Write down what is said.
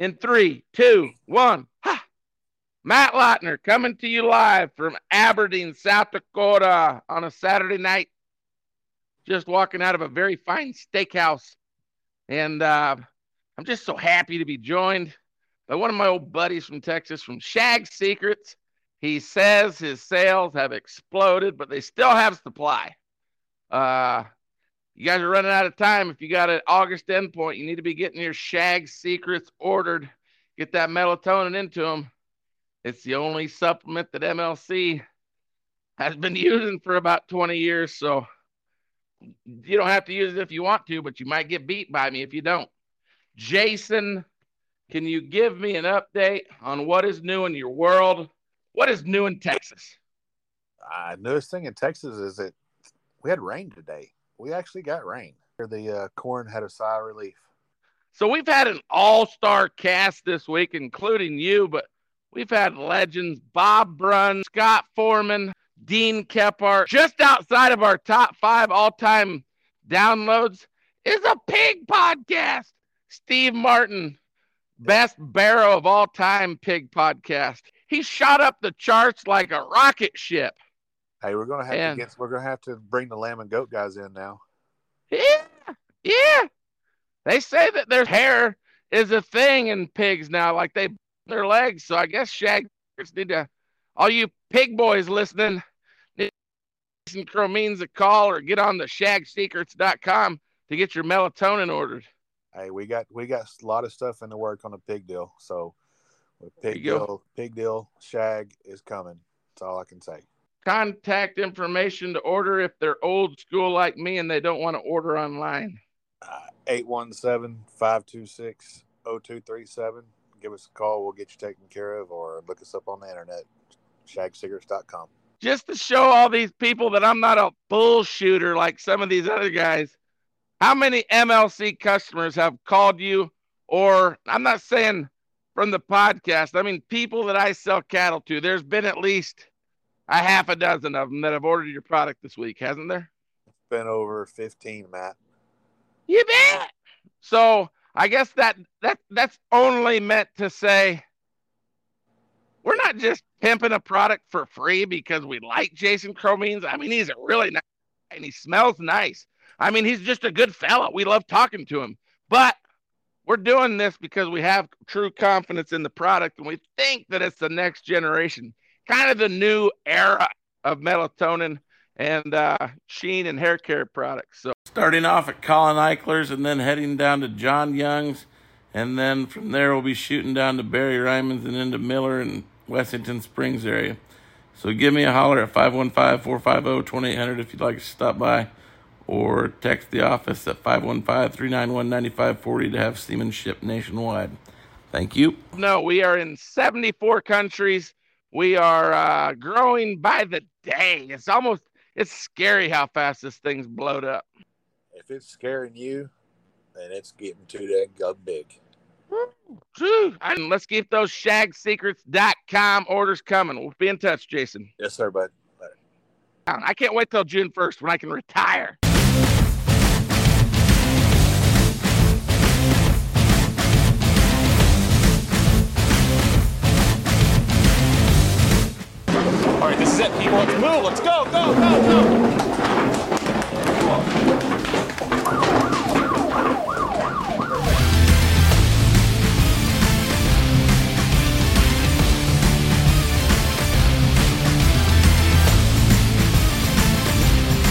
in three, two, one. Ha! Matt Lautner coming to you live from Aberdeen, South Dakota on a Saturday night. Just walking out of a very fine steakhouse. And uh, I'm just so happy to be joined by one of my old buddies from Texas from Shag Secrets. He says his sales have exploded, but they still have supply. Uh, you guys are running out of time. If you got an August endpoint, you need to be getting your Shag Secrets ordered. Get that melatonin into them. It's the only supplement that MLC has been using for about 20 years. So you don't have to use it if you want to, but you might get beat by me if you don't. Jason, can you give me an update on what is new in your world? What is new in Texas? Uh, newest thing in Texas is that we had rain today. We actually got rain. The uh, corn had a sigh of relief. So we've had an all-star cast this week, including you, but we've had legends Bob Brunn, Scott Foreman, Dean Kephart. Just outside of our top five all-time downloads is a pig podcast. Steve Martin, best barrow of all time pig podcast. He shot up the charts like a rocket ship. Hey, we're gonna have and, to get we're gonna have to bring the lamb and goat guys in now. Yeah, yeah. They say that their hair is a thing in pigs now, like they their legs. So I guess shaggers need to all you pig boys listening, Jason Cromines a call or get on the shagsecrets.com to get your melatonin ordered. Hey, we got we got a lot of stuff in the work on the pig deal. So pig deal, go. pig deal, shag is coming. That's all I can say contact information to order if they're old school like me and they don't want to order online? Uh, 817 526 0237. Give us a call. We'll get you taken care of or look us up on the internet, shagsecrets.com. Just to show all these people that I'm not a bullshooter like some of these other guys, how many MLC customers have called you? Or I'm not saying from the podcast, I mean, people that I sell cattle to. There's been at least a half a dozen of them that have ordered your product this week, hasn't there? It's been over 15, Matt. You bet. So I guess that that that's only meant to say we're not just pimping a product for free because we like Jason Cromines. I mean, he's a really nice and he smells nice. I mean, he's just a good fella. We love talking to him. But we're doing this because we have true confidence in the product and we think that it's the next generation kind of the new era of melatonin and uh, sheen and hair care products. So starting off at Colin Eichler's and then heading down to John Young's, and then from there we'll be shooting down to Barry Ryman's and into Miller and Wessington Springs area. So give me a holler at 515-450-2800 if you'd like to stop by or text the office at 515-391-9540 to have semen shipped nationwide. Thank you. No, we are in 74 countries we are uh, growing by the day. It's almost it's scary how fast this thing's blowed up. If it's scaring you, then it's getting too damn big. And let's keep those shagsecrets.com orders coming. We'll be in touch, Jason. Yes, sir, bud. I can't wait till June 1st when I can retire. Let's move. Let's go, go, go, go.